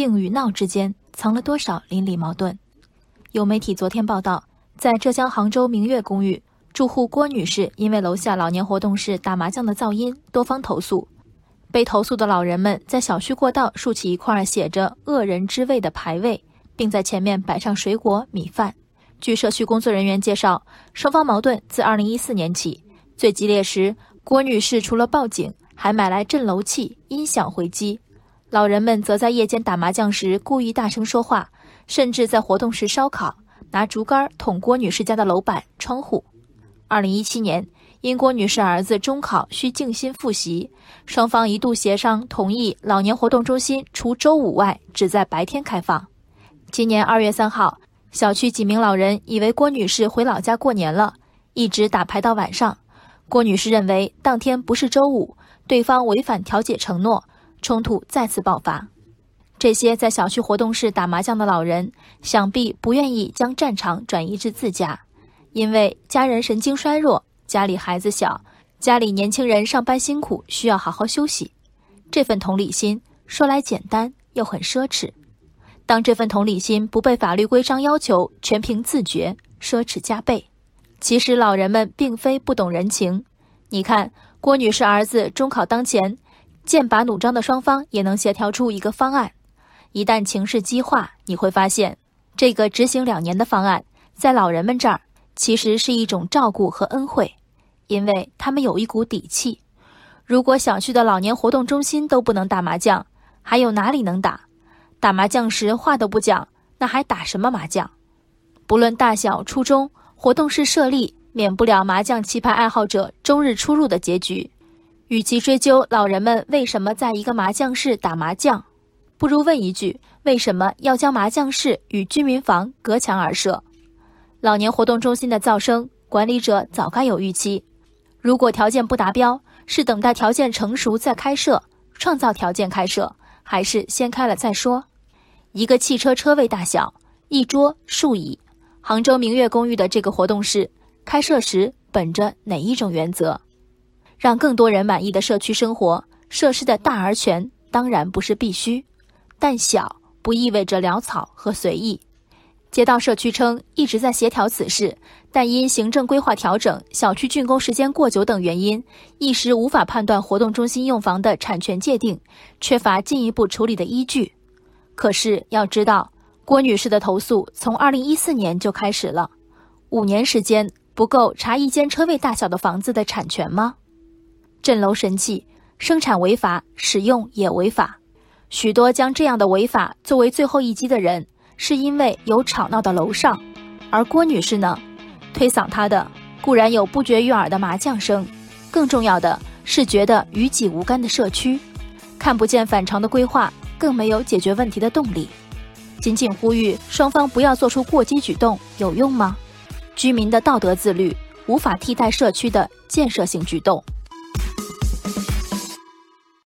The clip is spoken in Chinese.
静与闹之间藏了多少邻里矛盾？有媒体昨天报道，在浙江杭州明月公寓，住户郭女士因为楼下老年活动室打麻将的噪音，多方投诉。被投诉的老人们在小区过道竖起一块写着“恶人之味”的牌位，并在前面摆上水果、米饭。据社区工作人员介绍，双方矛盾自2014年起，最激烈时，郭女士除了报警，还买来震楼器、音响回击。老人们则在夜间打麻将时故意大声说话，甚至在活动时烧烤，拿竹竿捅郭女士家的楼板、窗户。2017年。因郭女士儿子中考需静心复习，双方一度协商同意老年活动中心除周五外只在白天开放。今年二月三号，小区几名老人以为郭女士回老家过年了，一直打牌到晚上。郭女士认为当天不是周五，对方违反调解承诺，冲突再次爆发。这些在小区活动室打麻将的老人，想必不愿意将战场转移至自家，因为家人神经衰弱。家里孩子小，家里年轻人上班辛苦，需要好好休息。这份同理心说来简单，又很奢侈。当这份同理心不被法律规章要求，全凭自觉，奢侈加倍。其实老人们并非不懂人情。你看，郭女士儿子中考当前，剑拔弩张的双方也能协调出一个方案。一旦情势激化，你会发现，这个执行两年的方案，在老人们这儿其实是一种照顾和恩惠。因为他们有一股底气，如果小区的老年活动中心都不能打麻将，还有哪里能打？打麻将时话都不讲，那还打什么麻将？不论大小初衷，活动室设立免不了麻将棋牌爱好者终日出入的结局。与其追究老人们为什么在一个麻将室打麻将，不如问一句：为什么要将麻将室与居民房隔墙而设？老年活动中心的噪声，管理者早该有预期。如果条件不达标，是等待条件成熟再开设，创造条件开设，还是先开了再说？一个汽车车位大小，一桌数椅，杭州明月公寓的这个活动室开设时本着哪一种原则？让更多人满意的社区生活设施的大而全，当然不是必须，但小不意味着潦草和随意。街道社区称一直在协调此事，但因行政规划调整、小区竣工时间过久等原因，一时无法判断活动中心用房的产权界定，缺乏进一步处理的依据。可是要知道，郭女士的投诉从2014年就开始了，五年时间不够查一间车位大小的房子的产权吗？镇楼神器生产违法，使用也违法，许多将这样的违法作为最后一击的人。是因为有吵闹的楼上，而郭女士呢，推搡她的固然有不绝于耳的麻将声，更重要的是觉得与己无干的社区，看不见反常的规划，更没有解决问题的动力。仅仅呼吁双方不要做出过激举动，有用吗？居民的道德自律无法替代社区的建设性举动。